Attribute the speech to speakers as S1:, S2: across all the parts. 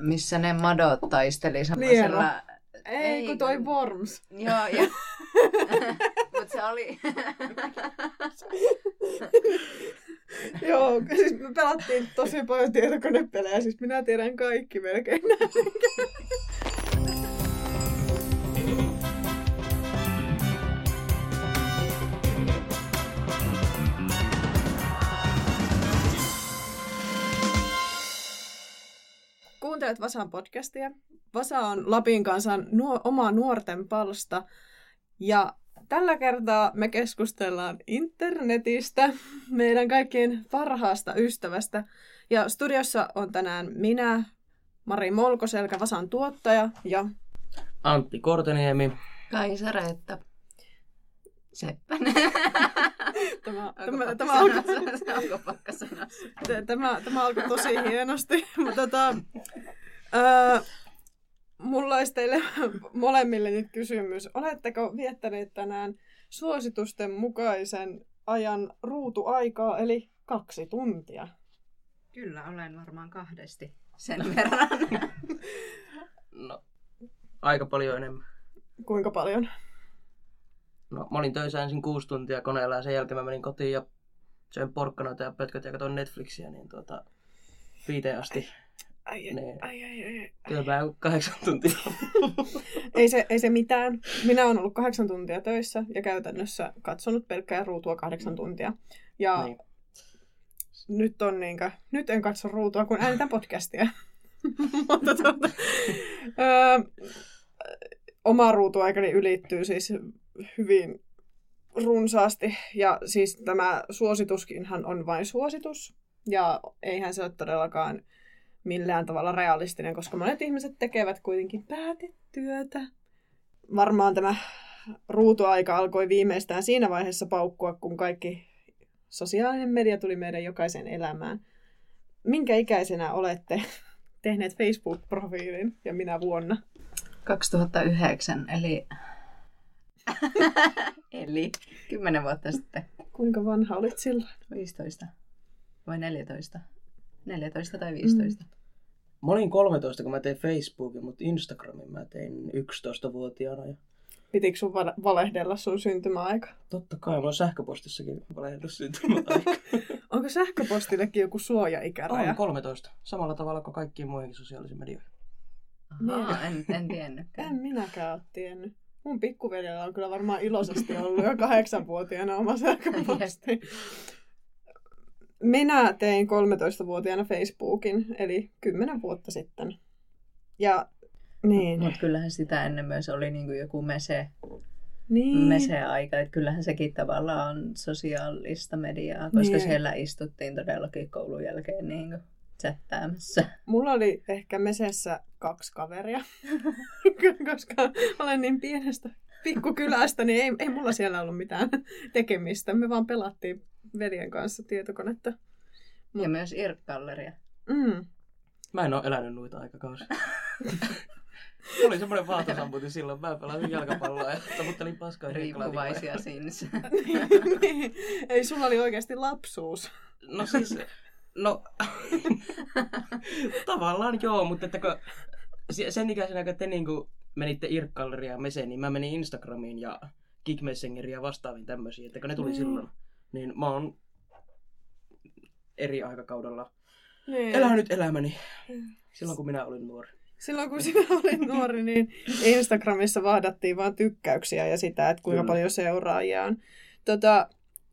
S1: missä ne madot taisteli semmoisella...
S2: Ei, kun toi Worms.
S1: Joo, ja... Mutta se oli...
S2: Joo, siis me pelattiin tosi paljon tietokonepelejä, siis minä tiedän kaikki melkein Kuuntelet Vasan podcastia. Vasa on Lapin kansan nuo, oma nuorten palsta. Ja tällä kertaa me keskustellaan internetistä, meidän kaikkien parhaasta ystävästä. Ja studiossa on tänään minä, Mari Molkoselkä, Vasan tuottaja ja
S3: Antti Korteniemi.
S1: Kaisa Reetta. Seppänen.
S2: tämä, tämä, tämä, alkoi, Tämä, tämä alkoi tosi hienosti. Mutta tota, ää, mulla olisi teille molemmille nyt kysymys. Oletteko viettäneet tänään suositusten mukaisen ajan ruutuaikaa, eli kaksi tuntia?
S1: Kyllä, olen varmaan kahdesti sen verran.
S3: No, aika paljon enemmän.
S2: Kuinka paljon?
S3: No, mä olin töissä ensin kuusi tuntia koneella ja sen jälkeen mä menin kotiin ja söin porkkanoita ja pötköt ja katsoin Netflixiä, niin tuota, viiteen asti.
S2: Ai, ai,
S3: Ne.
S2: ai, ai, ai.
S3: Kyllä mä kahdeksan tuntia.
S2: Ei se, ei se mitään. Minä olen ollut kahdeksan tuntia töissä ja käytännössä katsonut pelkkää ruutua kahdeksan tuntia. Ja
S3: niin.
S2: nyt, on niinkö, nyt en katso ruutua, kun äänitän podcastia. Mutta tuota, öö, oma ruutuaikani ylittyy siis hyvin runsaasti. Ja siis tämä suosituskinhan on vain suositus. Ja eihän se ole todellakaan millään tavalla realistinen, koska monet ihmiset tekevät kuitenkin päätetyötä. Varmaan tämä ruutuaika alkoi viimeistään siinä vaiheessa paukkua, kun kaikki sosiaalinen media tuli meidän jokaisen elämään. Minkä ikäisenä olette tehneet Facebook-profiilin ja minä vuonna?
S1: 2009, eli... eli 10 vuotta sitten.
S2: Kuinka vanha olit silloin?
S1: 15 vai 14? 14 tai 15. Mm.
S3: Mä olin 13, kun mä tein Facebookin, mutta Instagramin mä tein 11-vuotiaana. Ja
S2: Pitikö sun va- valehdella sun syntymäaika?
S3: totta kai, mulla on sähköpostissakin valehdellut syntymäaika.
S2: Onko sähköpostillekin joku suojaikäraja?
S3: on 13. Samalla tavalla kuin kaikkiin muihinkin sosiaalisiin medioihin.
S1: Ahaa, en, en tiennytkään.
S2: En minäkään ole tiennyt. Mun pikkuveljellä on kyllä varmaan iloisesti ollut jo kahdeksanvuotiaana oma sähköposti. Minä tein 13-vuotiaana Facebookin, eli 10 vuotta sitten. Ja niin,
S1: Mutta kyllähän sitä ennen myös oli niin kuin joku mese,
S2: niin.
S1: mese-aika. Että kyllähän sekin tavallaan on sosiaalista mediaa, koska
S2: Niin.
S1: siellä istuttiin todellakin koulun jälkeen niin kuin chattäämässä.
S2: Mulla oli ehkä mesessä kaksi kaveria, koska olen niin pienestä pikkukylästä, niin ei, ei mulla siellä ollut mitään tekemistä. Me vaan pelattiin veljen kanssa tietokonetta.
S1: Ja myös Irk-galleria.
S2: Mm.
S3: Mä en oo elänyt noita aikakausia. Oli semmoinen vaatosamputin silloin. Mä pelasin jalkapalloa ja taputtelin paskaa
S1: Riippuvaisia sinne.
S2: Niin. Ei, sulla oli oikeasti lapsuus.
S3: No siis, no tavallaan joo, mutta että kun sen ikäisenä, kun te niinku menitte Irk-galleriaan ja Meseen, niin mä menin Instagramiin ja Messengeriin ja vastaaviin tämmöisiä, että kun ne tuli
S2: Niin.
S3: silloin, niin mä oon eri aikakaudella
S2: Niin.
S3: elänyt elämäni silloin, kun minä olin nuori.
S2: Silloin kun sinä olit nuori, niin Instagramissa vahdattiin vain tykkäyksiä ja sitä, että kuinka
S3: Kyllä.
S2: paljon seuraajia on. Tota,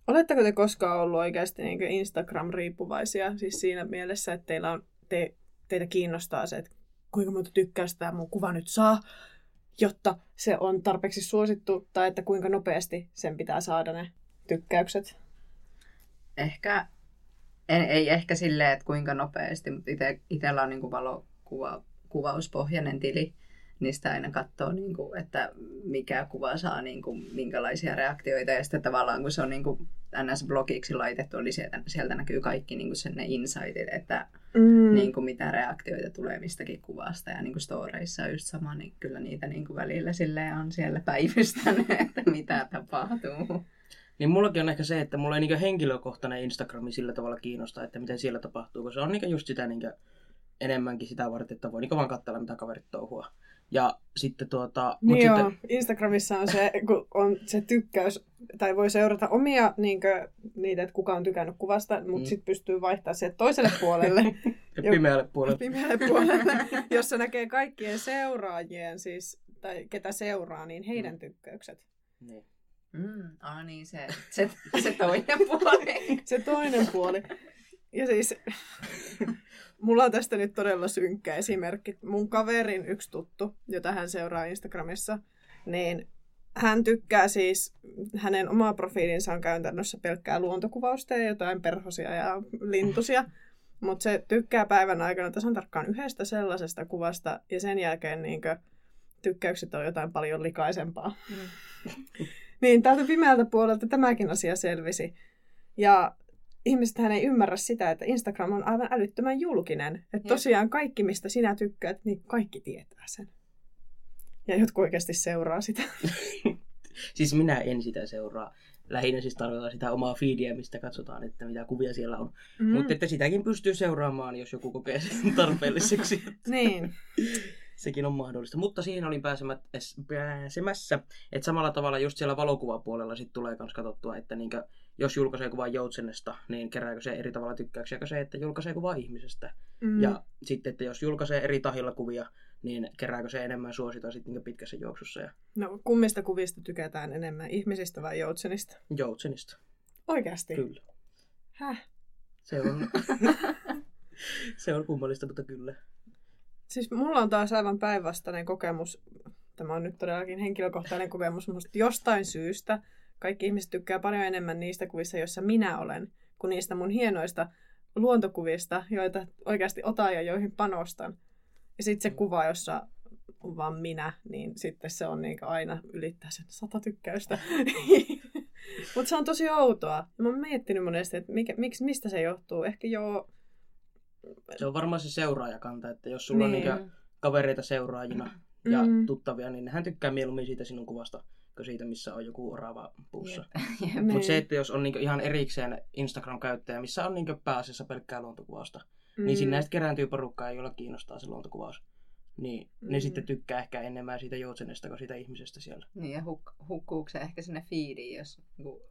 S2: oletteko te koskaan ollut oikeasti niin Instagram-riippuvaisia? Siis siinä mielessä, että teillä on, te, teitä kiinnostaa se, että kuinka monta tykkäystä tämä mun kuva nyt saa, jotta se on tarpeeksi suosittu, tai että kuinka nopeasti sen pitää saada ne tykkäykset.
S1: Ehkä, en, ei ehkä silleen, että kuinka nopeasti, mutta ite, itsellä on niin valokuva, kuvauspohjainen tili, niin sitä aina katsoo, niin kuin, että mikä kuva saa niin kuin, minkälaisia reaktioita. Ja sitten tavallaan, kun se on niin kuin, NS-blogiksi laitettu, eli sieltä, sieltä näkyy kaikki niin kuin sen ne insightit, että
S2: Mm.
S1: niin kuin, mitä reaktioita tulee mistäkin kuvasta. Ja niin kuin storeissa on just sama, niin kyllä niitä niin kuin välillä silleen on siellä päivystänyt, että mitä tapahtuu.
S3: Niin mullakin on ehkä se, että mulla ei niinku henkilökohtainen Instagrami sillä tavalla kiinnosta, että miten siellä tapahtuu, kun se on niinku just sitä niinku enemmänkin sitä varten, että voi niinku vaan katsella, mitä kaverit touhua. Ja sitten tuota...
S2: Niin
S3: mut
S2: joo,
S3: sitten,
S2: Instagramissa on se, kun on se tykkäys, tai voi seurata omia niinkö, niitä, että kuka on tykännyt kuvasta, mutta
S3: Mm.
S2: mm. sitten pystyy vaihtaa se toiselle puolelle,
S3: ja pimeälle puolelle.
S2: pimeälle puolelle, jossa näkee kaikkien seuraajien, siis, tai ketä seuraa, niin heidän
S3: Mm.
S2: tykkäykset.
S3: Niin.
S1: Mm, ah niin, se, se, se toinen puoli.
S2: Se toinen puoli. Ja siis, mulla on tästä nyt todella synkkä esimerkki. Mun kaverin yksi tuttu, jota hän seuraa Instagramissa, niin hän tykkää siis, hänen oma profiilinsa on käytännössä pelkkää luontokuvausta ja jotain perhosia ja lintusia. Mutta se tykkää päivän aikana tasan tarkkaan yhdestä sellaisesta kuvasta ja sen jälkeen niinkö, tykkäykset on jotain paljon likaisempaa. Niin, täältä pimeältä puolelta tämäkin asia selvisi. Ja ihmisethän ei ymmärrä sitä, että Instagram on aivan älyttömän julkinen. Että tosiaan kaikki, mistä sinä tykkäät, niin kaikki tietää sen. Ja jotkut oikeasti seuraa sitä.
S3: Siis minä en sitä seuraa. Lähinnä siis tarkoitan sitä omaa feedia, mistä katsotaan, että mitä kuvia siellä on. Mm. Mutta että sitäkin pystyy seuraamaan, jos joku kokee sen tarpeelliseksi.
S2: Niin.
S3: Sekin on mahdollista. Mutta siihen olin pääsemässä, että samalla tavalla just siellä valokuvapuolella sit tulee myös katsottua, että niinkö, jos julkaisee kuvan joutsennesta, niin kerääkö se eri tavalla tykkäyksiä kuin se, että julkaisee kuva ihmisestä.
S2: Mm.
S3: Ja sitten, että jos julkaisee eri tahilla kuvia, niin kerääkö se enemmän suositaan sitten niinkö pitkässä juoksussa ja
S2: No, kummista kuvista tykätään enemmän? Ihmisistä vai joutsenista?
S3: joutsenista.
S2: Oikeasti?
S3: Kyllä.
S2: Häh?
S3: Se on, se on kummallista, mutta kyllä.
S2: Siis mulla on taas aivan päinvastainen kokemus. Tämä on nyt todellakin henkilökohtainen kokemus, mutta jostain syystä kaikki ihmiset tykkää paljon enemmän niistä kuvista, joissa minä olen, kuin niistä mun hienoista luontokuvista, joita oikeasti otan ja joihin panostan. Ja sitten se kuva, jossa on vaan minä, niin sitten se on niin aina ylittää sen sata tykkäystä. Mutta se on tosi outoa. Mä oon miettinyt monesti, että mikä, miksi, mistä se johtuu. Ehkä joo...
S3: Se on varmaan se seuraajakanta, että jos sulla
S2: Niin.
S3: on niinkö kavereita seuraajina ja
S2: Mm.
S3: tuttavia, niin hän tykkää mieluummin siitä sinun kuvasta, kuin siitä, missä on joku orava puussa.
S2: Niin.
S3: Mutta se, että jos on niinku ihan erikseen Instagram-käyttäjä, missä on niinku pääasiassa pelkkää luontokuvausta, mm. niin sinne sitten kerääntyy porukkaa, jolla kiinnostaa se luontokuvaus. Niin mm. ne sitten tykkää ehkä enemmän siitä joutsenesta kuin siitä ihmisestä siellä.
S1: Niin, ja huk- hukkuuko se ehkä sinne feediin, jos niinku,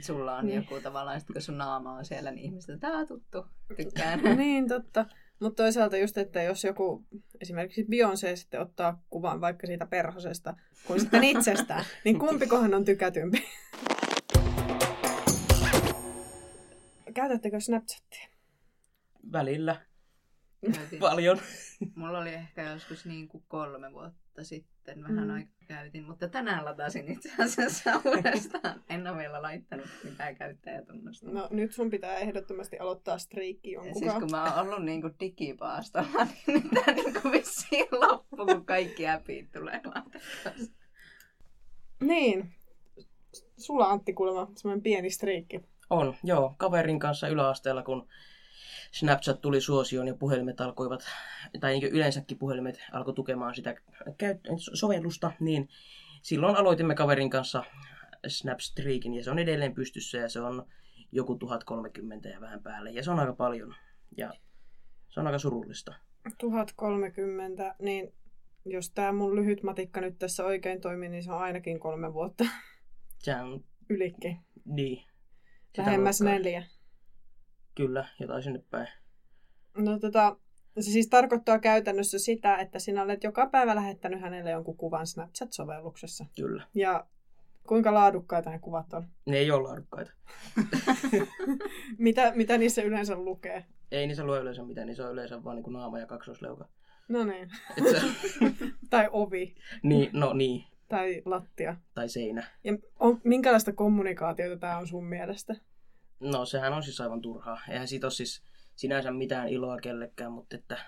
S1: sulla on
S2: Niin.
S1: joku tavallaan, sit kun sun naama on siellä, niin ihmiset, tää on tuttu, tykkään.
S2: niin, totta. Mutta toisaalta just, että jos joku, esimerkiksi Beyoncé sitten ottaa kuvan vaikka siitä perhosesta, kuin sitten itsestään, niin kumpikohan on tykätympi? Käytättekö Snapchatia?
S3: Välillä
S1: Käytin-
S3: paljon.
S1: Mulla oli ehkä joskus niin kuin kolme vuotta sitten vähän
S2: Mm.
S1: aikaa käytin, mutta tänään latasin itse asiassa uudestaan. En ole vielä laittanut mitään käyttäjätunnusta.
S2: No nyt sun pitää ehdottomasti aloittaa striikki jonkun
S1: siis kun mä oon ollut niinku digipaastolla, niin nyt tää niinku vissiin loppu, kun kaikki appit tulee.
S2: Niin. Sulla Antti kuulemma semmoinen pieni striikki.
S3: On, joo. Kaverin kanssa yläasteella, kun Snapchat tuli suosioon ja puhelimet alkoivat, tai niin yleensäkin puhelimet alkoi tukemaan sitä sovellusta, niin silloin aloitimme kaverin kanssa Snapstreakin ja se on edelleen pystyssä ja se on joku 1030 ja vähän päälle ja se on aika paljon ja se on aika surullista.
S2: 1030, niin jos tämä mun lyhyt matikka nyt tässä oikein toimii, niin se on ainakin kolme vuotta
S3: Se on
S2: ylikin.
S3: niin. Sitä
S2: Lähemmäs
S3: luokkaa.
S2: neljä.
S3: Kyllä, jotain sinne päin.
S2: No tota, se siis tarkoittaa käytännössä sitä, että sinä olet joka päivä lähettänyt hänelle jonkun kuvan Snapchat-sovelluksessa.
S3: Kyllä.
S2: Ja kuinka laadukkaita ne kuvat on?
S3: Ne ei ole laadukkaita.
S2: Mitä, mitä niissä yleensä lukee?
S3: Ei niissä lue yleensä mitään, niin se on yleensä vaan niin naama ja kaksoisleuka.
S2: No niin.
S3: Se,
S2: tai ovi.
S3: niin, no niin,
S2: Tai lattia.
S3: tai seinä.
S2: Ja on, minkälaista kommunikaatiota tämä on sun mielestä?
S3: No sehän on siis aivan turhaa. Eihän siitä ole siis sinänsä mitään iloa kellekään, mutta että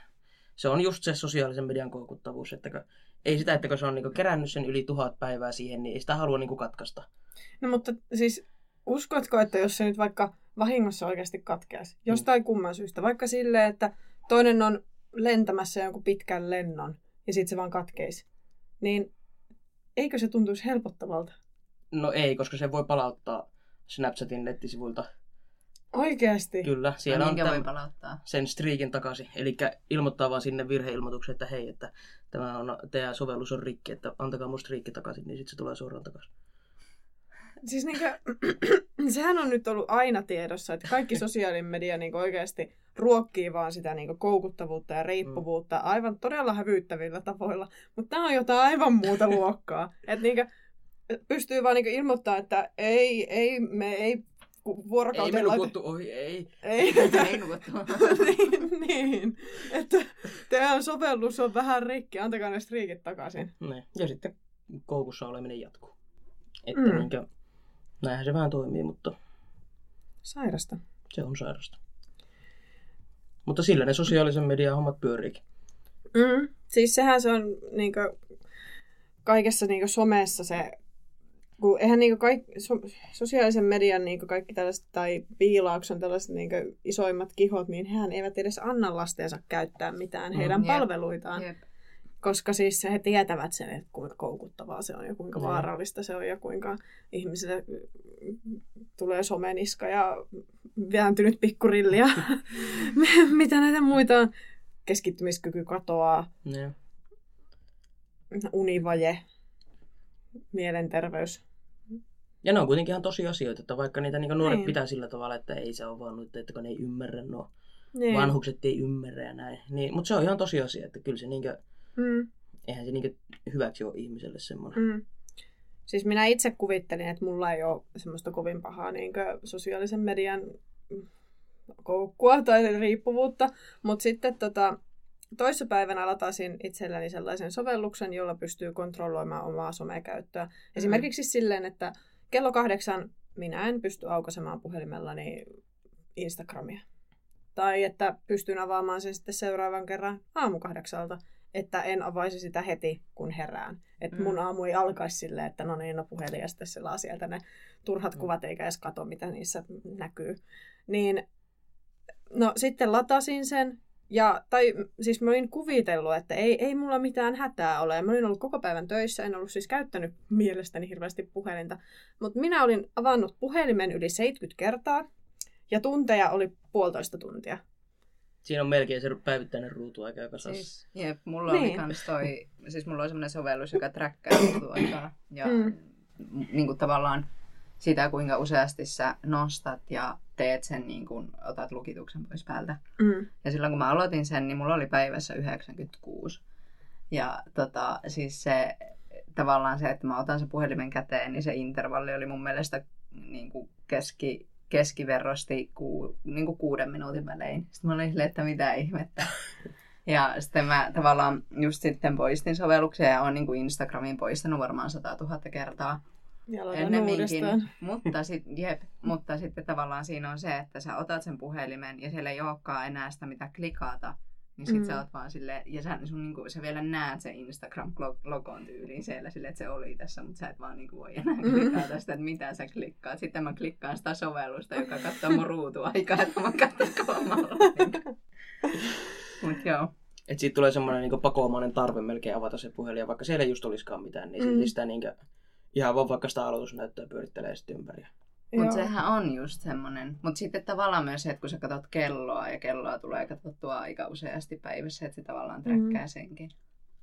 S3: se on just se sosiaalisen median koukuttavuus. Että ei sitä, että kun se on niinku kerännyt sen yli tuhat päivää siihen, niin ei sitä halua niinku katkaista.
S2: No mutta siis uskotko, että jos se nyt vaikka vahingossa oikeasti katkeaisi, jostain kumman syystä, vaikka silleen, että toinen on lentämässä jonkun pitkän lennon ja sitten se vaan katkeisi, niin eikö se tuntuisi helpottavalta?
S3: No ei, koska se voi palauttaa Snapchatin nettisivuilta
S2: Oikeasti.
S3: Kyllä, siellä
S1: Ai
S3: on
S1: minkä voi palauttaa?
S3: sen streakin takaisin. Eli ilmoittaa vaan sinne virheilmoituksen, että hei, että tämä on, teidän sovellus on rikki, että antakaa mun striikki takaisin, niin sitten se tulee suoraan takaisin.
S2: Siis niinkö, sehän on nyt ollut aina tiedossa, että kaikki sosiaalinen media niin oikeasti ruokkii vaan sitä niin koukuttavuutta ja riippuvuutta aivan todella hävyyttävillä tavoilla. Mutta tämä on jotain aivan muuta luokkaa. Että niin pystyy vaan niin ilmoittaa, että ei, ei, me ei
S3: Ei
S2: vuorokauteen
S3: me nukuttu ohi, ei.
S2: Ei.
S1: Ei nukuttu.
S2: niin, niin, että teidän sovellus on vähän rikki, antakaa ne striikit takaisin.
S3: Ne. Ja sitten koukussa oleminen jatkuu. Että
S2: Mm.
S3: mm. niinkö, näinhän se vähän toimii, mutta
S2: Sairasta.
S3: se on sairasta. Mutta sillä ne sosiaalisen median hommat pyöriikin.
S2: Mm. Siis sehän se on niinkö, kaikessa niinkö somessa se, kun eihän niinkö kaikki, so, sosiaalisen median niinkö kaikki tällaiset, tai viilauksen tällaiset niinkö isoimmat kihot, niin hehän eivät edes anna lastensa käyttää mitään
S3: Mm.
S2: heidän
S1: Jep.
S2: palveluitaan.
S1: Jep.
S2: Koska siis he tietävät sen, että kuinka koukuttavaa se on ja kuinka vaarallista se on ja kuinka ihmisille mm, tulee someniska ja vääntynyt pikkurilli ja mitä näitä muita on. Keskittymiskyky katoaa,
S3: Ne.
S2: univaje, mielenterveys.
S3: Ja ne on kuitenkin ihan tosi asioita, että vaikka niitä niin nuoret
S2: Niin.
S3: pitää sillä tavalla, että ei se ole vaan nyt, että kun ne ei ymmärrä, no
S2: Niin.
S3: vanhukset ei ymmärrä ja näin. Niin, mutta se on ihan tosi asia, että kyllä se niinkö,
S2: Mm,
S3: eihän se niinkö hyväksi ole ihmiselle semmoinen.
S2: mm. Siis minä itse kuvittelin, että mulla ei ole semmoista kovin pahaa niin sosiaalisen median koukkua tai riippuvuutta, mutta sitten tota, toissapäivänä latasin itselleni sellaisen sovelluksen, jolla pystyy kontrolloimaan omaa somekäyttöä. Esimerkiksi silleen, että kello kahdeksan minä en pysty aukaisemaan puhelimellani Instagramia. Tai että pystyn avaamaan sen sitten seuraavan kerran aamu kahdeksalta, että en avaisi sitä heti, kun herään. Että mun
S1: Mm.
S2: aamu ei alkaisi silleen, että no niin, no puhelin ja sitten selaa sieltä ne turhat
S3: Mm.
S2: kuvat eikä edes kato, mitä niissä näkyy. Niin, no sitten latasin sen, ja, tai siis mä olin kuvitellut, että ei, ei mulla mitään hätää ole. Mä olin ollut koko päivän töissä, en ollut siis käyttänyt mielestäni hirveästi puhelinta. Mutta minä olin avannut puhelimen yli 70 kertaa, ja tunteja oli puolitoista tuntia.
S3: Siinä on melkein se päivittäinen ruutuaika, joka saa...
S1: Siis, jep, mulla niin. oli
S2: Niin.
S1: kans toi, siis mulla on semmoinen sovellus, joka träkkää ruutuaikaa. Ja
S2: mm.
S1: niin kuin tavallaan sitä, kuinka useasti sä nostat ja teet sen, niin kuin otat lukituksen pois päältä.
S2: Mm.
S1: Ja silloin kun mä aloitin sen, niin mulla oli päivässä 96. Ja tota, siis se tavallaan se, että mä otan se puhelimen käteen, niin se intervalli oli mun mielestä niin kuin keski, keskiverrosti ku, niin kuin kuuden minuutin välein. Sitten mä olin silleen, että mitä ihmettä. Ja sitten mä tavallaan just sitten poistin sovelluksia ja on niin kuin Instagramin poistanut varmaan 100 000 kertaa
S2: Ja
S1: ennemminkin. Mutta, sit, jep, mutta sitten tavallaan siinä on se, että sä otat sen puhelimen ja siellä ei olekaan enää sitä mitä klikata. Niin sit
S2: Mm.
S1: sä oot vaan silleen, ja sä, sun, niinku, sä vielä näet sen Instagram-logon tyyliin siellä silleen, että se oli tässä, mutta sä et vaan niinku voi enää
S2: Mm.
S1: klikata sitä, että mitä sä klikkaat. Sitten mä klikkaan sitä sovellusta, joka katsoo mun ruutuaikaa, että mä katson kolmalla. Mut joo.
S3: Että siitä tulee semmoinen niin pakomainen tarve melkein avata se puhelin, ja vaikka siellä ei just olisikaan mitään, niin
S2: Mm.
S3: silti sitä niin ihan vaan vaikka sitä aloitusnäyttöä pyörittelee sitten ympäri.
S1: Mutta sehän on just semmoinen. Mutta sitten tavallaan myös se, että kun sä katsot kelloa ja kelloa tulee katsottua aika useasti päivässä, että se tavallaan träkkää
S2: Mm.
S1: senkin.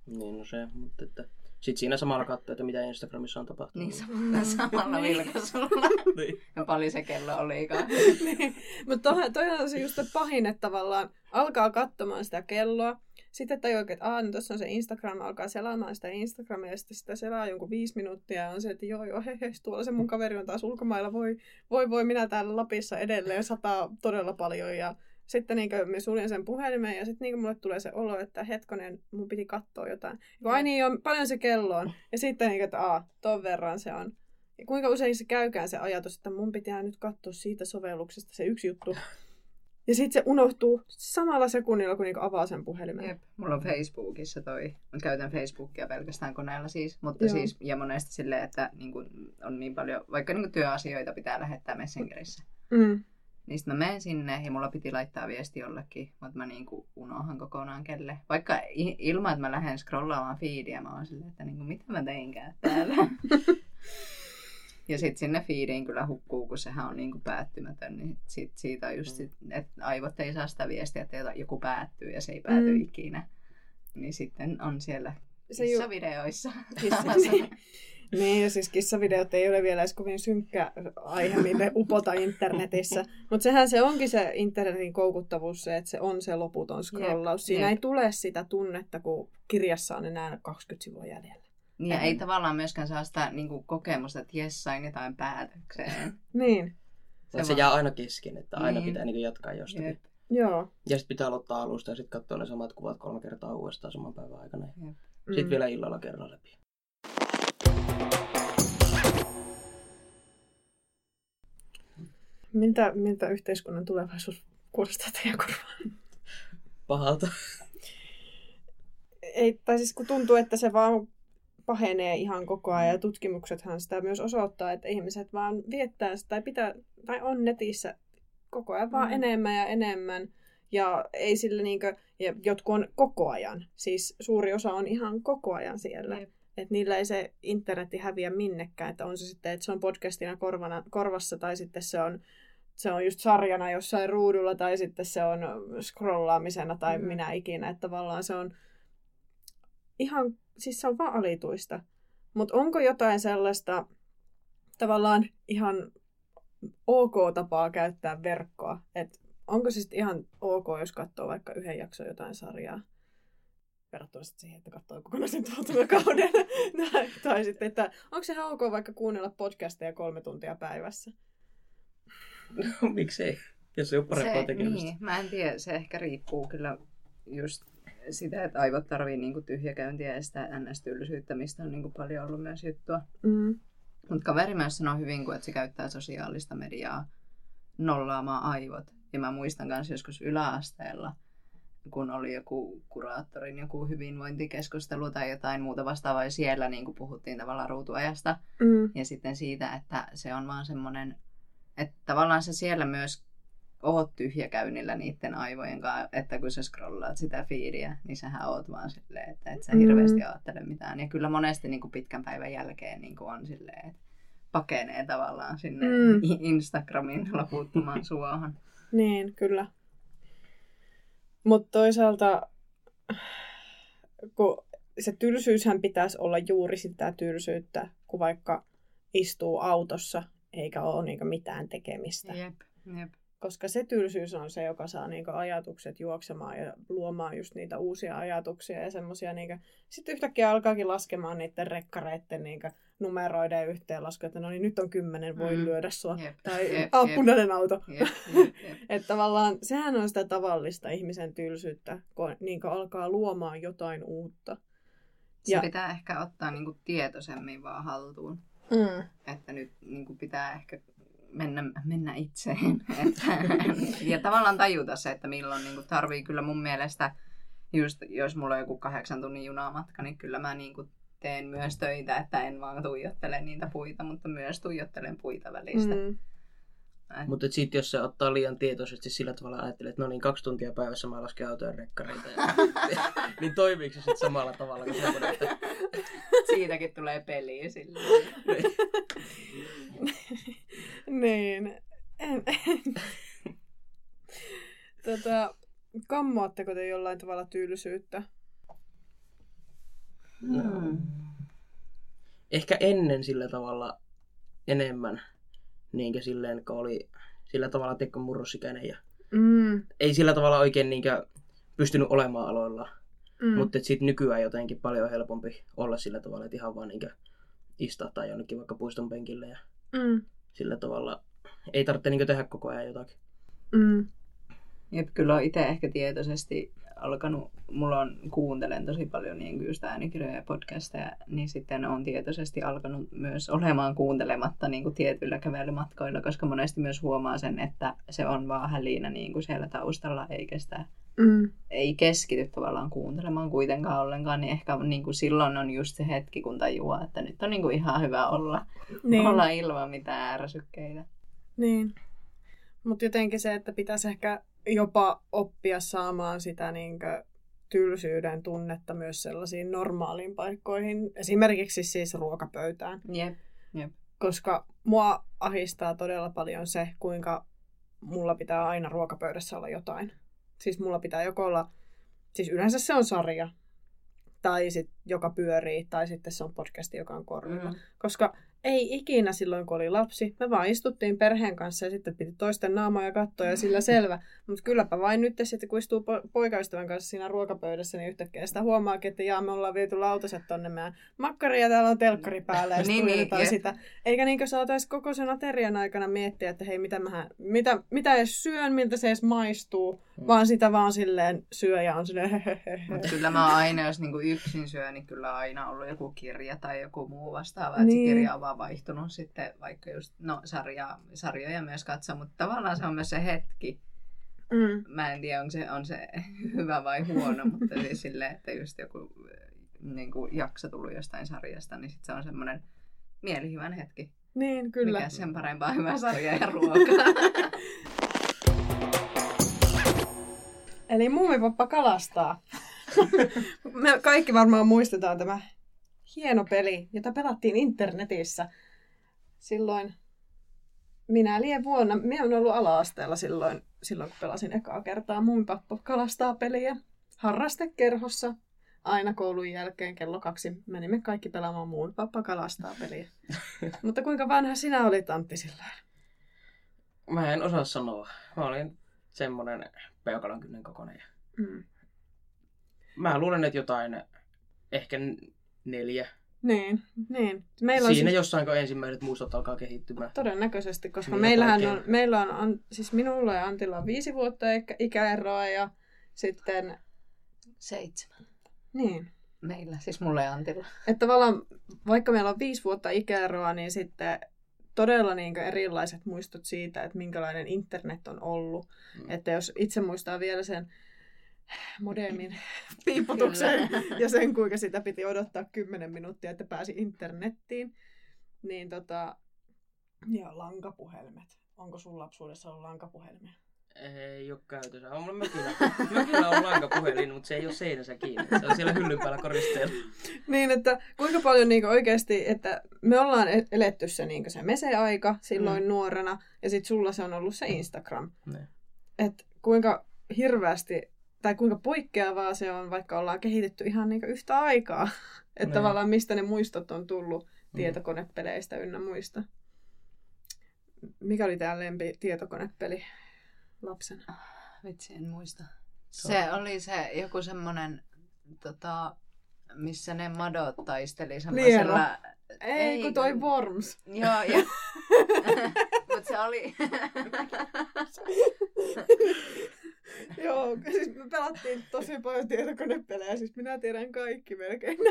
S3: Niin no se, mutta että sitten siinä samalla katsoo, että mitä Instagramissa on tapahtunut.
S1: Niin samalla, samalla
S2: Niin.
S1: vilkaisulla.
S3: niin.
S1: Ja paljon se kello olikaan.
S2: niin. Mutta toi, toi on se just pahin, että tavallaan alkaa katsomaan sitä kelloa. Sitten tajuaa, että Aa, nyt tuossa on se Instagram, alkaa selaamaan sitä Instagramia ja sitten sitä selaa jonkun viisi minuuttia ja on se, että joo joo, he, he, tuolla se mun kaveri on taas ulkomailla, voi, voi, voi minä täällä Lapissa edelleen sataa todella paljon ja sitten niin me suljen sen puhelimen ja sitten niin mulle tulee se olo, että hetkonen, mun piti katsoa jotain. Ja ai niin, on, paljon se kello on. Ja sitten niin, että aa, ton verran se on. Ja kuinka usein se käykään se ajatus, että mun pitää nyt katsoa siitä sovelluksesta se yksi juttu. Ja sitten se unohtuu samalla sekunnilla, kun niinku avaa sen puhelimen.
S1: Jep. Mulla on Facebookissa toi. Mä käytän Facebookia pelkästään koneella siis. Mutta
S2: Joo.
S1: siis, ja monesti silleen, että niin kun on niin paljon, vaikka niin kun työasioita pitää lähettää Messengerissä.
S2: Mm.
S1: Niin sitten mä menen sinne ja mulla piti laittaa viesti jollekin, mutta mä niinku unohan kokonaan kelle. Vaikka ilman, että mä lähden scrollaamaan feedia, mä oon silleen, että niinku, mitä mä teinkään täällä. Ja sitten sinne feediin kyllä hukkuu, kun sehän on niinku päättymätön, niin sit siitä on just, sit, että aivot ei saa sitä viestiä, että joku päättyy ja se ei pääty
S2: Mm.
S1: mm. ikinä. Niin sitten on siellä
S2: Se ju-
S1: kissavideoissa.
S2: Kissa- Niin, ja siis kissavideot ei ole vielä edes kovin synkkä aihe, mille upota internetissä. Mutta sehän se onkin se internetin koukuttavuus, se, että se on se loputon scrollaus. Siinä
S1: jep.
S2: ei tule sitä tunnetta, kun kirjassa on enää 20 sivua jäljellä.
S1: Niin, ja ei tavallaan myöskään saa sitä niin kuin, kokemusta, että jes, sain jotain päätökseen.
S2: Niin,
S3: Se, se jää aina kesken, että aina
S1: Niin.
S3: pitää niin jatkaa jostakin.
S1: Jep.
S2: joo.
S3: Ja sitten pitää aloittaa alusta ja sitten katsoa ne samat kuvat kolme kertaa uudestaan saman päivän aikana.
S1: Jep.
S3: Sitten vielä illalla kerran läpi.
S2: Miltä, miltä yhteiskunnan tulevaisuus kuulostaa teidän korvaan?
S3: Pahalta.
S2: Ei, tai siis kun tuntuu, että se vaan pahenee ihan koko ajan ja tutkimuksethan sitä myös osoittaa, että ihmiset vaan viettää sitä tai, pitää, tai on netissä koko ajan vaan
S1: Mm.
S2: enemmän ja enemmän. Ja ei sille niinkö, ja jotkut on koko ajan. Siis suuri osa on ihan koko ajan siellä.
S1: Jep.
S2: Että niillä ei se internetti häviä minnekään. Että on se sitten, että se on podcastina korvana, korvassa tai sitten se on, se on just sarjana jossain ruudulla tai sitten se on scrollaamisena tai
S1: Mhm.
S2: minä ikinä. Että tavallaan se on ihan, siis se on vaan alituista. Mutta onko jotain sellaista tavallaan ihan ok tapaa käyttää verkkoa? Et onko se sitten ihan ok, jos katsoo vaikka yhden jakson jotain sarjaa? Verrattuna sitten siihen, että katsoo kokonaisen tuotantokauden. tai, tai sitten, että onko se ihan ok vaikka kuunnella podcasteja kolme tuntia päivässä?
S3: Miksei? Jos ei ole parempaa
S1: se,
S3: tekemistä.
S1: niin, mä en tiedä, se ehkä riippuu kyllä just sitä, että aivot tarvii niinku tyhjäkäyntiä ja sitä ns-tyllisyyttä, mistä on niinku paljon ollut myös juttua.
S2: Mm.
S1: Mutta kaveri myös sanoo hyvin, kun että se käyttää sosiaalista mediaa nollaamaan aivot. Ja mä muistan myös joskus yläasteella, kun oli joku kuraattorin joku hyvinvointikeskustelu tai jotain muuta vastaavaa, ja siellä niin kuin puhuttiin tavallaan ruutuajasta.
S2: Mm.
S1: Ja sitten siitä, että se on vaan semmoinen, että tavallaan se siellä myös oot tyhjäkäynnillä niiden aivojen kanssa, että kun sä scrollaat sitä fiidiä, niin sähän oot vaan silleen, että et sä
S2: Mm.
S1: hirveästi ajattele mitään. Ja kyllä monesti niin kuin pitkän päivän jälkeen niin kuin on silleen, että pakenee tavallaan sinne
S2: Mm.
S1: mm. Instagramin loputtomaan suohon.
S2: Niin, kyllä. Mutta toisaalta, kun se tylsyyshän pitäisi olla juuri sitä tylsyyttä, kun vaikka istuu autossa eikä ole niinku mitään tekemistä.
S1: Jep, jep.
S2: Koska se tylsyys on se, joka saa niinku ajatukset juoksemaan ja luomaan just niitä uusia ajatuksia ja semmoisia. Niinku... Sitten yhtäkkiä alkaakin laskemaan niiden rekkareiden niinku numeroiden yhteenlasku, että no niin nyt on kymmenen, voi
S1: Mm.
S2: lyödä sua.
S1: Jep,
S2: Tai
S1: jep,
S2: ah, punainen auto.
S1: Jep, jep, jep.
S2: Että tavallaan sehän on sitä tavallista ihmisen tylsyyttä, kun niin alkaa luomaan jotain uutta.
S1: Se
S2: Ja-
S1: pitää ehkä ottaa niin kuin tietoisemmin vaan haltuun.
S2: Mm.
S1: että nyt niin kuin pitää ehkä mennä, mennä itseen. Että, ja tavallaan tajuta se, että milloin niin kuin tarvii kyllä mun mielestä, just jos mulla on joku kahdeksan tunnin junamatka, niin kyllä mä niin kuin teen myös töitä, että en vaan tuijottele niitä puita, mutta myös tuijottelen puita välistä. Mm.
S3: Mutta sitten jos se ottaa liian tietoisesti sillä tavalla ajattelee, että no niin, kaksi tuntia päivässä mä lasken autojen rekkareita, ja, niin toimiiko se sitten samalla tavalla kuin semmoinen, että
S1: Siitäkin tulee peliä silleen.
S2: niin. En, en. tota, kammoatteko te jollain tavalla tylsyyttä?
S1: Mm.
S3: ehkä ennen sillä tavalla enemmän, niinkö silleen, kun oli sillä tavalla teko murrosikäinen ja
S2: Mm.
S3: ei sillä tavalla oikein niinkö pystynyt olemaan aloilla.
S2: Mm.
S3: Mm. Mutta sitten nykyään jotenkin paljon helpompi olla sillä tavalla, että ihan vaan niinkö istahtaa jonnekin vaikka puiston penkille ja
S2: Mm.
S3: sillä tavalla ei tarvitse niinkö tehdä koko ajan jotakin.
S2: Mm.
S1: Jep, kyllä on itse ehkä tietoisesti alkanut, mulla on, kuuntelen tosi paljon niin kuin just äänikirjoja ja podcasteja, niin sitten on tietoisesti alkanut myös olemaan kuuntelematta niin kuin tietyillä kävelymatkoilla, koska monesti myös huomaa sen, että se on vaan hälinä niin kuin siellä taustalla, eikä sitä
S2: Mm.
S1: ei keskity tavallaan kuuntelemaan kuitenkaan ollenkaan, niin ehkä niin kuin silloin on just se hetki, kun tajuaa, että nyt on niin kuin ihan hyvä olla,
S2: Niin.
S1: olla ilman mitään ärsykkeitä.
S2: Niin. Mutta jotenkin se, että pitäisi ehkä jopa oppia saamaan sitä niinkö tylsyyden tunnetta myös sellaisiin normaaliin paikkoihin. Esimerkiksi siis ruokapöytään.
S1: Jep, jep.
S2: koska mua ahistaa todella paljon se, kuinka mulla pitää aina ruokapöydässä olla jotain. Siis mulla pitää joko olla, siis yleensä se on sarja, tai sit, joka pyörii, tai sitten se on podcasti, joka on korvilla. Mm. Koska ei ikinä silloin, kun oli lapsi. Me vaan istuttiin perheen kanssa ja sitten piti toisten naamaa ja katsoa ja sillä selvä. Mutta kylläpä vain nyt sitten, kun istuu po- poikaystävän kanssa siinä ruokapöydässä, niin yhtäkkiä sitä huomaa, että jaa, me ollaan viety lautaset tonne meidän makkari ja täällä on telkkari päällä ja niin, niin, sitä. Eikä niinkö saataisi koko sen aterian aikana miettiä, että hei, mitä, mä, mitä, mitä edes syön, miltä se edes maistuu, mm. vaan sitä vaan silleen syö ja on silleen
S1: Mutta kyllä mä aina, jos niinku yksin syö, niin kyllä aina ollut joku kirja tai joku muu vastaava, että niin. se kirja on vaan vaihtunut sitten vaikka just, no sarja, sarjoja myös katsoa, mutta tavallaan se on myös se hetki. Mm. Mä en tiedä, onko se, on se hyvä vai huono, mutta siis silleen, että just joku niin kuin jakso tullut jostain sarjasta, niin sit se on semmoinen mielihyvän hetki.
S2: Niin, kyllä.
S1: Mikä sen parempaa hyvää sarjaa ja ruokaa.
S2: Eli muumipappa kalastaa. Me kaikki varmaan muistetaan tämä hieno peli, jota pelattiin internetissä. Silloin minä liian vuonna, minä olen ollut ala-asteella silloin, silloin kun pelasin ekaa kertaa mun pappa kalastaa peliä. Harrastekerhossa aina koulun jälkeen kello kaksi menimme kaikki pelaamaan muun pappa kalastaa peliä. Mutta kuinka vanha sinä olit Antti silloin?
S3: Mä en osaa sanoa. Mä olin semmonen peukalon kynnen kokoinen. Mm. Mä luulen, että jotain ehkä neljä.
S2: Niin, niin.
S3: Meillä on Siinä siis... jossain, kun ensimmäiset muistot alkaa kehittymään.
S2: Todennäköisesti, koska niin meillähän on, meillä on, on, siis minulla ja Antilla on viisi vuotta ikäeroa ja sitten...
S1: Seitsemän.
S2: Niin.
S1: Meillä, siis mulla ja Antilla.
S2: Että tavallaan, vaikka meillä on viisi vuotta ikäeroa, niin sitten todella niin erilaiset muistot siitä, että minkälainen internet on ollut. Mm. Että jos itse muistaa vielä sen modemin piiputuksen ja sen, kuinka sitä piti odottaa 10 minuuttia, että pääsi internettiin. Niin tota, ja lankapuhelimet. Onko sun lapsuudessa ollut lankapuhelimia?
S3: Ei ole käytössä. On mulla mökillä, mökillä on lankapuhelin, mutta se ei ole seinässä kiinni. Se on siellä hyllyn päällä koristeella.
S2: niin, että kuinka paljon niin oikeasti, että me ollaan e- eletty se, niin se mese-aika silloin mm. nuorena, ja sitten sulla se on ollut se Instagram. Mm. Että kuinka hirveästi tai kuinka poikkeavaa se on, vaikka ollaan kehitetty ihan niin yhtä aikaa. että no. tavallaan mistä ne muistot on tullut mm. tietokonepeleistä ynnä muista. Mikä oli tämä lempi tietokonepeli lapsena?
S1: Ah, vitsi, en muista. Se oli se joku semmonen, tota, missä ne madot taisteli semmoisella...
S2: Ei, Ei, kun toi Worms.
S1: Joo, ja... Mutta se oli...
S2: Joo, siis me pelattiin tosi paljon tietokonepelejä, siis minä tiedän kaikki melkein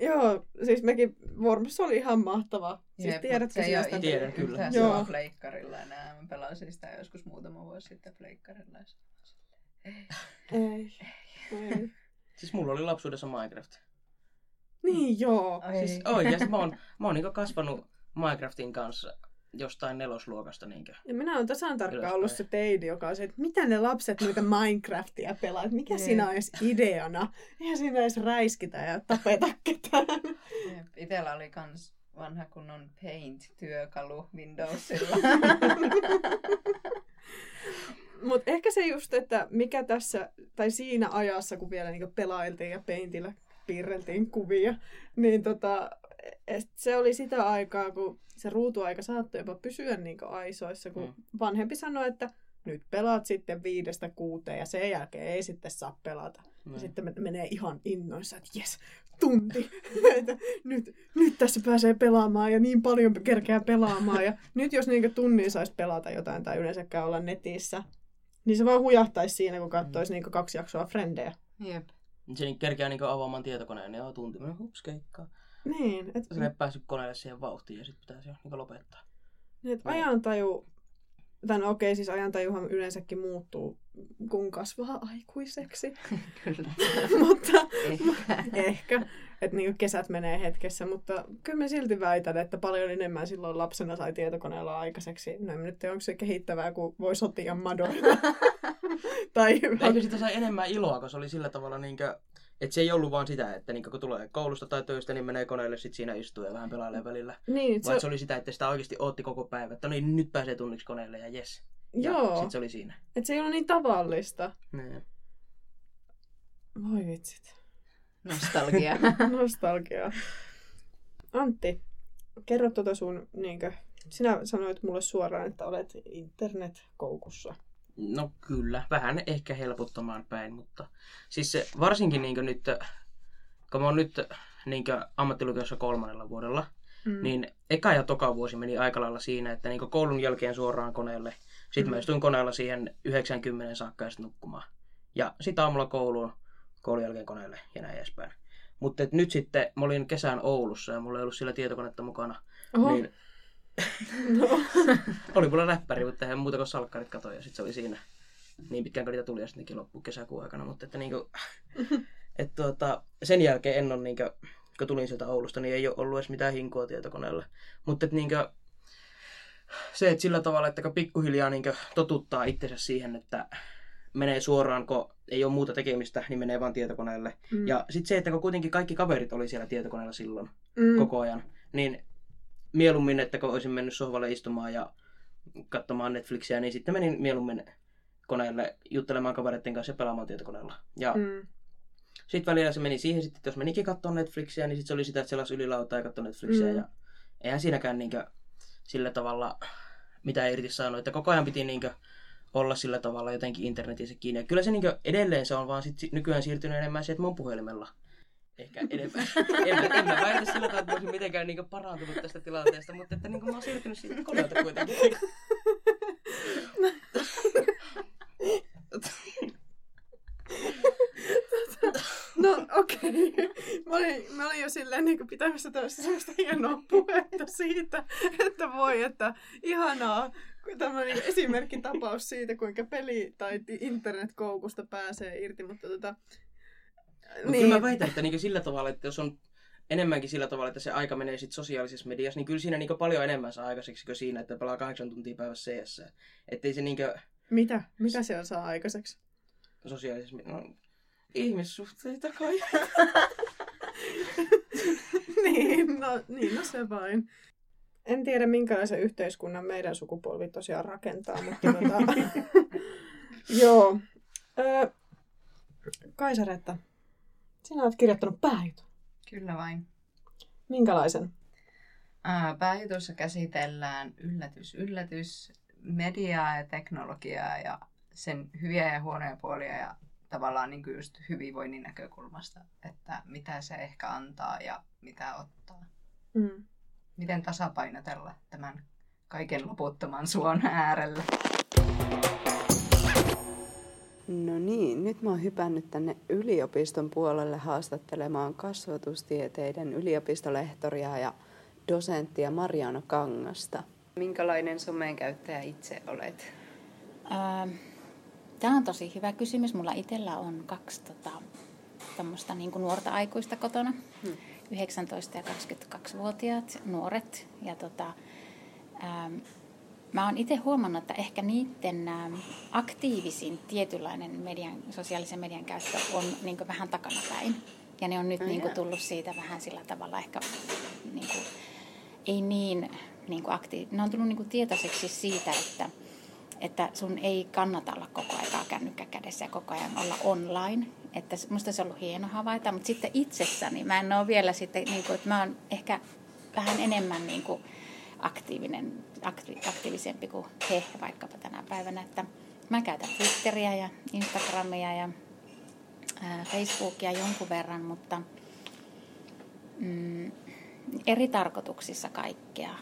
S2: Joo, siis mekin Worms oli ihan mahtava. Siis Jep, tiedätkö
S1: se
S2: sitä?
S3: Tiedän kyllä.
S1: Joo. pleikkarilla enää. Mä pelasin sitä joskus muutama vuosi sitten pleikkarilla.
S2: Ei. Ei. Ei.
S3: Siis mulla oli lapsuudessa Minecraft.
S2: Niin joo.
S3: Siis oikeasti mä oon, mä oon niinku kasvanut Minecraftin kanssa jostain nelosluokasta. Niinkö?
S2: Ja minä olen tasan tarkkaan ollut se teidi, joka on se, että mitä ne lapset noita Minecraftia pelaa, mikä niin. siinä on edes ideana. Eihän siinä edes räiskitä ja tapeta ketään.
S1: Itellä oli kans vanha kunnon Paint-työkalu Windowsilla.
S2: Mutta ehkä se just, että mikä tässä, tai siinä ajassa, kun vielä niinku pelailtiin ja Paintillä piirreltiin kuvia, niin tota, se oli sitä aikaa, kun se ruutuaika saattoi jopa pysyä niin aisoissa, kun mm. vanhempi sanoi, että nyt pelaat sitten viidestä kuuteen ja sen jälkeen ei sitten saa pelata. Mm. Ja sitten menee ihan innoissa, että jes, tunti. että nyt, nyt tässä pääsee pelaamaan ja niin paljon kerkeää pelaamaan. Ja nyt jos niin tunnin saisi pelata jotain tai yleensäkään olla netissä, niin se vaan hujahtaisi siinä, kun katsoisi mm. niin kaksi jaksoa Frendejä.
S1: Jep.
S3: Se niin kerkeää niin avaamaan tietokoneen ja tunti. Hups, keikkaa.
S2: Niin.
S3: Et... Sillä ei päässyt koneelle siihen vauhtiin ja sitten pitäisi jo niin lopettaa.
S2: Niin, että ajantaju, tai no okei, siis ajantajuhan yleensäkin muuttuu, kun kasvaa aikuiseksi.
S1: kyllä.
S2: mutta ehkä. ehkä. Että niin kesät menee hetkessä, mutta kyllä mä silti väitän, että paljon enemmän silloin lapsena sai tietokoneella aikaiseksi. No en nyt onko se kehittävää, kun voi sotia madoilla.
S3: tai... Eikö sitä sai enemmän iloa, kun se oli sillä tavalla niinkö että se ei ollut vaan sitä, että niin kun tulee koulusta tai töistä, niin menee koneelle, sit siinä istuu ja vähän pelailee välillä.
S2: Niin,
S3: Vaan se... se oli sitä, että sitä oikeasti ootti koko päivä, että no niin, nyt pääsee tunniksi koneelle ja jes. Ja
S2: Joo.
S3: sitten se oli siinä.
S2: Et se ei ole niin tavallista.
S3: Niin.
S2: Voi vitsit.
S1: Nostalgia.
S2: Nostalgiaa. Antti, kerro tuota sun, niinkö, sinä sanoit mulle suoraan, että olet internetkoukussa.
S3: No kyllä, vähän ehkä helpottamaan päin, mutta siis se, varsinkin niin nyt, kun mä oon nyt niin ammattilukiossa kolmannella vuodella, mm. niin eka ja toka vuosi meni aika lailla siinä, että niin koulun jälkeen suoraan koneelle. Sitten mm. mä istuin koneella siihen 90 saakka ja sitten nukkumaan. Ja sitten aamulla kouluun, koulun jälkeen koneelle ja näin edespäin. Mutta nyt sitten, mä olin kesän Oulussa ja mulla ei ollut sillä tietokonetta mukana. Oho. Niin No. oli mulla läppäri, mutta eihän muuta kuin salkkarit katoin ja sitten se oli siinä. Niin pitkään kun niitä tuli ja sitten nekin loppui kesäkuun aikana. Mutta että niinku, et tuota, sen jälkeen en ole niinku, kun tulin sieltä Oulusta, niin ei ole ollut edes mitään hinkoa tietokoneella. Mutta että niinku, se, että sillä tavalla, että kun pikkuhiljaa niinku totuttaa itsensä siihen, että menee suoraan, kun ei ole muuta tekemistä, niin menee vaan tietokoneelle. Mm. Ja sitten se, että kun kuitenkin kaikki kaverit oli siellä tietokoneella silloin mm. koko ajan, niin mieluummin, että kun olisin mennyt sohvalle istumaan ja katsomaan Netflixiä, niin sitten menin mieluummin koneelle juttelemaan kavereiden kanssa ja pelaamaan tietokoneella. Ja mm. sitten välillä se meni siihen, sitten, että jos menikin katsomaan Netflixiä, niin sitten se oli sitä, että selasi ylilautaa ja katsoi Netflixiä. Mm. Ja eihän siinäkään niinkö sillä tavalla mitä irti saanut, että koko ajan piti niinkö olla sillä tavalla jotenkin internetissä kiinni. Ja kyllä se niinkö edelleen se on vaan sit nykyään siirtynyt enemmän siihen, että mun puhelimella ehkä enemmän. en, en mä väitä sillä tavalla, että mä olisin mitenkään niinku parantunut tästä tilanteesta, mutta että niinku mä oon siirtynyt siitä koneelta kuitenkin.
S2: No okei. Okay. Mä, olin, mä olin jo silleen niin pitämässä tämmöistä semmoista hienoa puhetta siitä, että voi, että ihanaa tämmöinen esimerkkitapaus siitä, kuinka peli- tai internetkoukusta pääsee irti, mutta tota,
S3: mutta niin. kyllä mä väitän, että niinku sillä tavalla, että jos on enemmänkin sillä tavalla, että se aika menee sit sosiaalisessa mediassa, niin kyllä siinä niinku paljon enemmän saa aikaiseksi kuin siinä, että pelaa kahdeksan tuntia päivässä CS. Ettei se niinku...
S2: Mitä? Mitä siellä saa aikaiseksi?
S3: Sosiaalisessa mediassa. No, ihmissuhteita kai.
S2: niin, no, niin, no se vain. En tiedä, minkälaisen yhteiskunnan meidän sukupolvi tosiaan rakentaa, mutta tota... Joo. Ö, Kaisaretta, sinä olet kirjoittanut pääjutun.
S1: Kyllä vain.
S2: Minkälaisen?
S1: Pääjutussa käsitellään yllätys, yllätys, mediaa ja teknologiaa ja sen hyviä ja huonoja puolia ja tavallaan niin just hyvinvoinnin näkökulmasta, että mitä se ehkä antaa ja mitä ottaa. Mm. Miten tasapainotella tämän kaiken loputtoman suon äärellä. No niin, nyt mä oon hypännyt tänne yliopiston puolelle haastattelemaan kasvatustieteiden yliopistolehtoria ja dosenttia Mariano Kangasta. Minkälainen someen käyttäjä itse olet?
S4: Ähm, Tämä on tosi hyvä kysymys. Mulla itsellä on kaksi tota, niin kuin nuorta aikuista kotona. Hmm. 19- ja 22-vuotiaat nuoret. Ja tota, ähm, Mä oon itse huomannut, että ehkä niiden ähm, aktiivisin tietynlainen median, sosiaalisen median käyttö on niin vähän takanapäin. Ja ne on nyt niin kuin, tullut siitä vähän sillä tavalla ehkä niin kuin, ei niin, niin kuin aktiiv... Ne on tullut niin kuin tietoiseksi siitä, että, että sun ei kannata olla koko ajan kännykkä kädessä ja koko ajan olla online. Että musta se on ollut hieno havaita, mutta sitten itsessäni mä en ole vielä sitten, niin kuin, että mä oon ehkä vähän enemmän niin kuin, aktiivinen, akti, aktiivisempi kuin he vaikkapa tänä päivänä. Että mä käytän Twitteriä ja Instagramia ja Facebookia jonkun verran, mutta mm, eri tarkoituksissa kaikkea.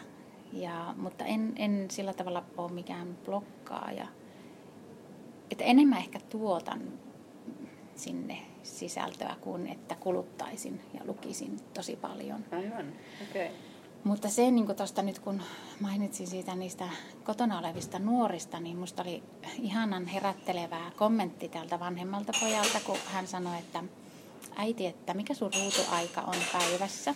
S4: Ja, mutta en, en sillä tavalla ole mikään blokkaaja. Että enemmän ehkä tuotan sinne sisältöä kuin että kuluttaisin ja lukisin tosi paljon.
S1: Aivan, okei. Okay.
S4: Mutta se niin tuosta nyt kun mainitsin siitä niistä kotona olevista nuorista, niin musta oli ihanan herättelevää kommentti tältä vanhemmalta pojalta, kun hän sanoi, että äiti, että mikä sun ruutuaika on päivässä?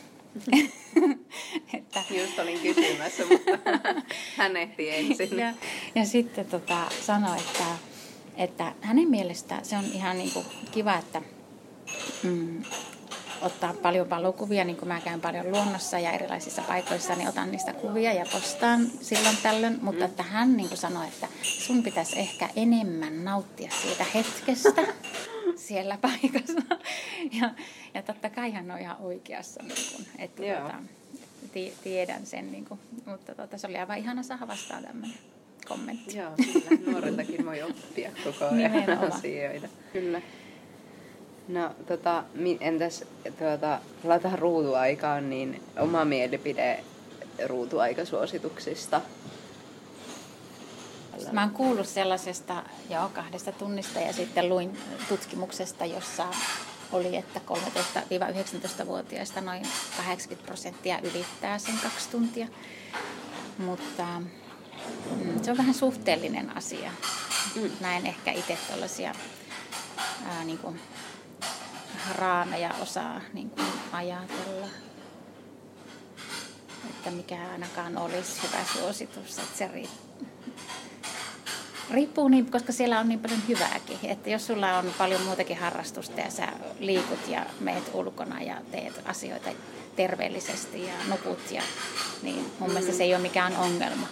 S1: että... Just olin kysymässä, mutta hän ehti ensin.
S4: ja, ja sitten tota, sanoi, että, että hänen mielestä se on ihan niin kuin kiva, että mm, ottaa paljon valokuvia, niin kuin mä käyn paljon luonnossa ja erilaisissa paikoissa, niin otan niistä kuvia ja postaan silloin tällöin. Mutta että hän niin kuin sanoi, että sun pitäisi ehkä enemmän nauttia siitä hetkestä siellä paikassa. Ja, ja totta kai hän on ihan oikeassa, niin kuin, että
S1: Joo.
S4: tota, ti- tiedän sen. Niin kuin, mutta tota, se oli aivan ihana saada vastaan tämmöinen kommentti.
S1: Joo, kyllä. Nuoriltakin voi oppia koko ajan
S4: Nimenomaan.
S1: asioita. Kyllä. No, tota, entäs tuota, palataan ruutuaikaan, niin oma mielipide ruutuaikasuosituksista.
S4: Mä oon kuullut sellaisesta joo, kahdesta tunnista ja sitten luin tutkimuksesta, jossa oli, että 13-19-vuotiaista noin 80 prosenttia ylittää sen kaksi tuntia. Mutta mm, se on vähän suhteellinen asia. Mä en ehkä itse tällaisia ää, niin kuin, raameja osaa niin kuin, ajatella. Että mikä ainakaan olisi hyvä suositus. Että se riippuu Riippuu niin, koska siellä on niin paljon hyvääkin. Että jos sulla on paljon muutakin harrastusta ja sä liikut ja meet ulkona ja teet asioita terveellisesti ja nukut, ja, niin mun mm. mielestä se ei ole mikään ongelma.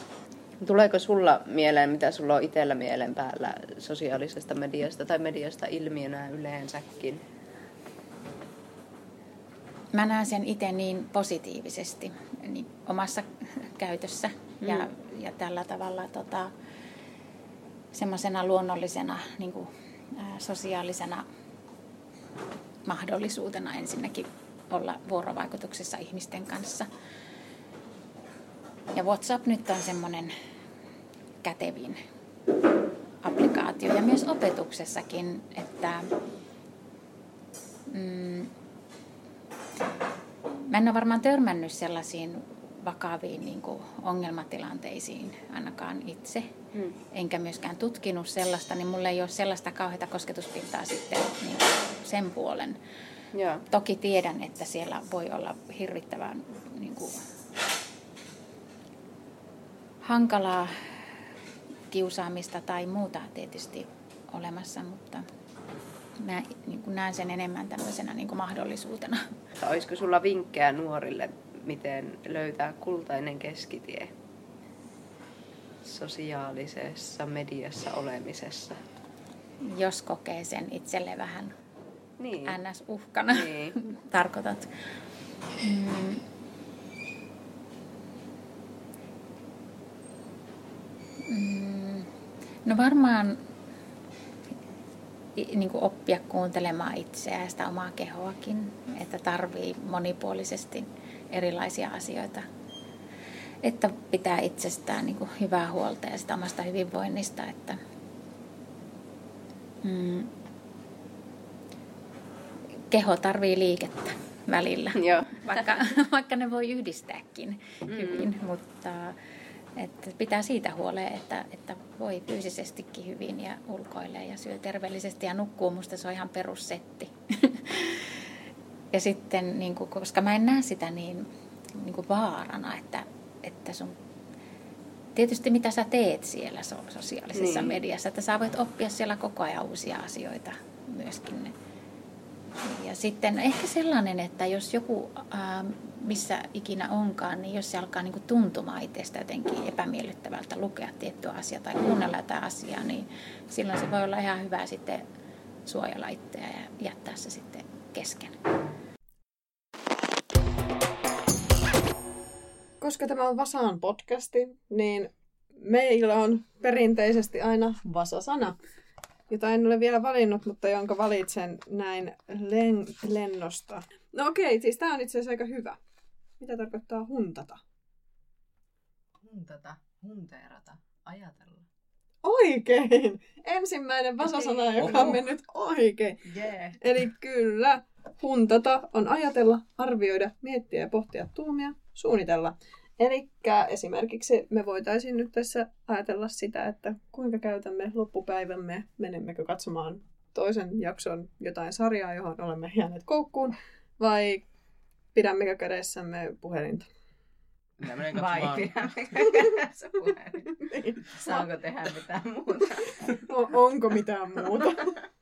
S1: Tuleeko sulla mieleen, mitä sulla on itsellä mielen päällä sosiaalisesta mediasta tai mediasta ilmiönä yleensäkin?
S4: Mä näen sen itse niin positiivisesti niin omassa käytössä ja,
S1: Mm.
S4: ja tällä tavalla tota, semmoisena luonnollisena niin kuin, ää, sosiaalisena mahdollisuutena ensinnäkin olla vuorovaikutuksessa ihmisten kanssa. Ja WhatsApp nyt on semmoinen kätevin applikaatio ja myös opetuksessakin, että mm, Mä en ole varmaan törmännyt sellaisiin vakaviin niin kuin ongelmatilanteisiin ainakaan itse.
S1: Hmm.
S4: Enkä myöskään tutkinut sellaista, niin mulla ei ole sellaista kauheata kosketuspintaa sitten niin kuin sen puolen.
S1: Joo.
S4: Toki tiedän, että siellä voi olla hirvittävän niin kuin, hankalaa kiusaamista tai muuta tietysti olemassa, mutta mä niin kuin näen sen enemmän tämmöisenä niin kuin mahdollisuutena.
S1: Olisiko sulla vinkkejä nuorille, miten löytää kultainen keskitie sosiaalisessa mediassa olemisessa?
S4: Jos kokee sen itselle vähän
S1: Niin.
S4: ns-uhkana,
S1: Niin.
S4: tarkoitat. Mm. Mm. No varmaan niin kuin oppia kuuntelemaan itseään ja sitä omaa kehoakin, että tarvii monipuolisesti erilaisia asioita. Että pitää itsestään niin kuin hyvää huolta ja sitä omasta hyvinvoinnista, että mm, keho tarvii liikettä välillä,
S1: Joo.
S4: vaikka, vaikka ne voi yhdistääkin
S1: Mm.
S4: hyvin, mutta että pitää siitä huoleen, että, että voi fyysisestikin hyvin ja ulkoilee ja syö terveellisesti ja nukkuu. Musta se on ihan perussetti. ja sitten, niin kuin, koska mä en näe sitä niin, niin kuin vaarana, että, että sun tietysti mitä sä teet siellä so- sosiaalisessa
S1: Niin.
S4: mediassa, että sä voit oppia siellä koko ajan uusia asioita myöskin. Ja sitten ehkä sellainen, että jos joku, ää, missä ikinä onkaan, niin jos se alkaa niin tuntumaan itsestä jotenkin epämiellyttävältä lukea tiettyä asiaa tai kuunnella jotain asiaa, niin silloin se voi olla ihan hyvä sitten suojella itseä ja jättää se sitten kesken.
S2: Koska tämä on Vasaan podcasti, niin meillä on perinteisesti aina vasasana, jota en ole vielä valinnut, mutta jonka valitsen näin len- lennosta. No okei, siis tämä on itse asiassa aika hyvä. Mitä tarkoittaa huntata?
S1: Huntata, hunteerata, ajatella.
S2: Oikein! Ensimmäinen vasasana, joka on mennyt oikein.
S1: Yeah.
S2: Eli kyllä, huntata on ajatella, arvioida, miettiä ja pohtia tuomia, suunnitella. Eli esimerkiksi me voitaisiin nyt tässä ajatella sitä, että kuinka käytämme loppupäivämme, menemmekö katsomaan toisen jakson jotain sarjaa, johon olemme jääneet koukkuun, vai pidämmekö kädessämme puhelinta.
S3: Minä menen
S1: Vai
S3: katsomaan.
S1: pidämmekö se puhelin? Saanko tehdä mitään muuta?
S2: O- onko mitään muuta?